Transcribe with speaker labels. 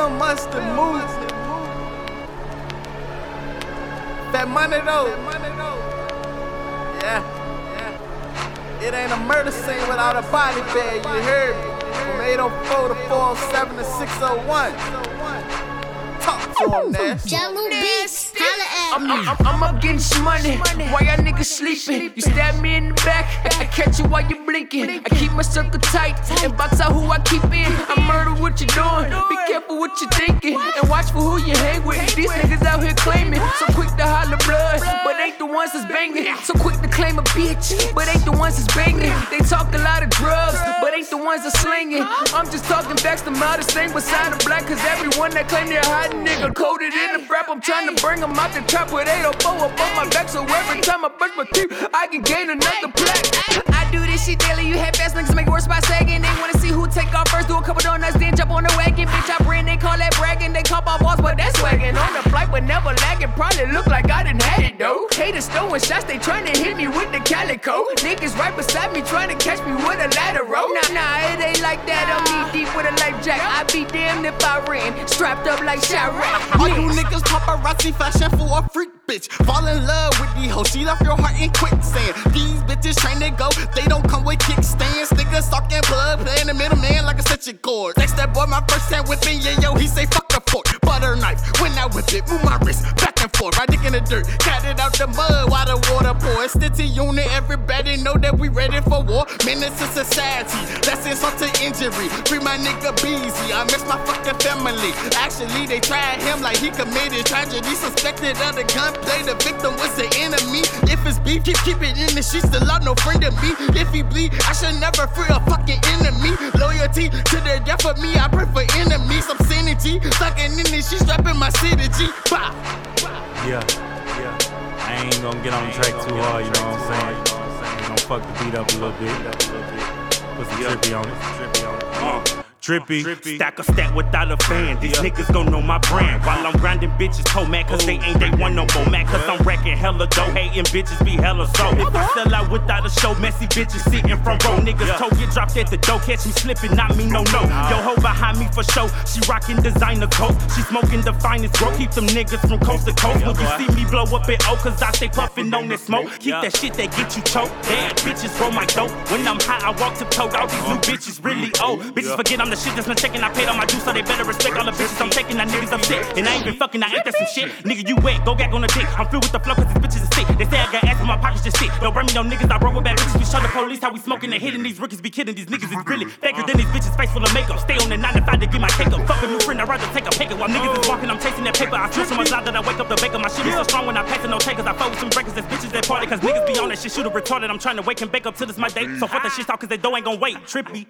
Speaker 1: Slim mustard move. That money though. Yeah. Yeah. It ain't a murder scene without a body bag, you heard me. From 804 to 407 to 601. Talk to him, Nash.
Speaker 2: Jello Beats, holla at
Speaker 3: I'm, I'm, I'm up getting some money. Why y'all niggas sleeping? You stab me in the back. I catch you while you're blinking. I keep my circle tight and box out who I keep in. I murder what you're doing. Be careful what you're thinking and watch for who you hang with. These niggas out here claiming so quick to holler blood, but ain't the ones that's banging. So quick to claim a bitch, but ain't the ones that's banging. They talk ones that's slinging. I'm just talking facts, the mouth sing beside the black, cause everyone that claim they're hot nigga coated in the rap. I'm trying to bring them out the trap with 804 up on my back, so every time I brush my teeth, I can gain another plaque. I do this shit daily, you half ass niggas make worse by sagging. They wanna see who take off first, do a couple donuts, then jump on the wagon. Bitch, I brand, they call that bragging. They call my boss, but that's swagging. On the flight, but never lagging. Probably look like I didn't had it though. Haters throwing shots, they trying to hit me with the calico. Niggas right beside me trying to catch me with a ladder like that. I'm knee deep with a life jack. I'd be damned if I ran, strapped up like Chirac.
Speaker 1: All you niggas paparazzi fashion for a freak bitch. Fall in love with these hoes, she left your heart in quicksand. These bitches train to go, they don't come with kickstands. Niggas talking blood, playing the middleman like a stitching cord. Next that boy my first time whipping, yeah, yo, he say fuck a fork. Butter knife, when I whip it, move my wrist back and forth. Right dick in the dirt, cat it out the mud while the water pours. Stitchy unit, everybody know that we ready for war. Menace to society, that's insult to injury. Free my nigga Beezy, I miss my fucking family. Actually, they tried him like he committed tragedy. Suspected of the gunplay, the victim was the enemy. If it's beef, keep, keep it in the sheets, still out no friend of me. If he bleed, I should never free a fucking enemy. Loyalty to the death of me, I pray for enemies. Obscenity, sucking in this, she strapping my city G.
Speaker 4: Yeah, yeah. I ain't gonna get on the track too hard, you know what I'm saying? We gonna fuck the beat up a little bit. Put some trippy on it. Trippy on. Uh, trippy.
Speaker 5: Stack a stack without a fan. These niggas gon' know my brand. While I'm grinding bitches, toe mad, cause they ain't they want no more mad. Cause I'm wrecking hella dough, hating bitches be hella so. If I sell out without a show, messy bitches sitting front row. Niggas toe get dropped at the door, catch me slipping, not me, no, no. Yo, ho behind me for show. She rocking designer coat. She smoking the finest, bro. Keep them niggas from coast to coast. When you see me blow up at O, cause I stay puffing on this smoke. Keep that shit that get you choked. Bad bitches roll my dope. When I'm high, I walk to toe. All these new bitches really old. Bitches forget I'm the shit that's been checking. I paid all my dues, so they better respect all the bitches I'm taking. That niggas sick. And I ain't been fucking, I ain't that some shit. Nigga, you wet, go back on the dick. I'm filled with the flow, cause these bitches is sick. They say I got ass in my pockets, just sick. Don't bring me no niggas, I roll with bad bitches. We show the police how we smoking and hitting these rookies, be kidding. These niggas is really faker than these bitches, face full of makeup. Stay on the 9 to 5 to get my cake up. Fuck a new friend, I'd rather take a pick While niggas is walking, I'm chasing that paper. I feel so much that I wake up the baker. My shit is so strong when I pass it, no takers. I fuck with some breakers, that's bitches that party, cause niggas be on that shit, shoot a retarded. I'm trying to wake and bake up till this my day. So fuck that shit talk, cause they dough ain't gon' wait. Trippy.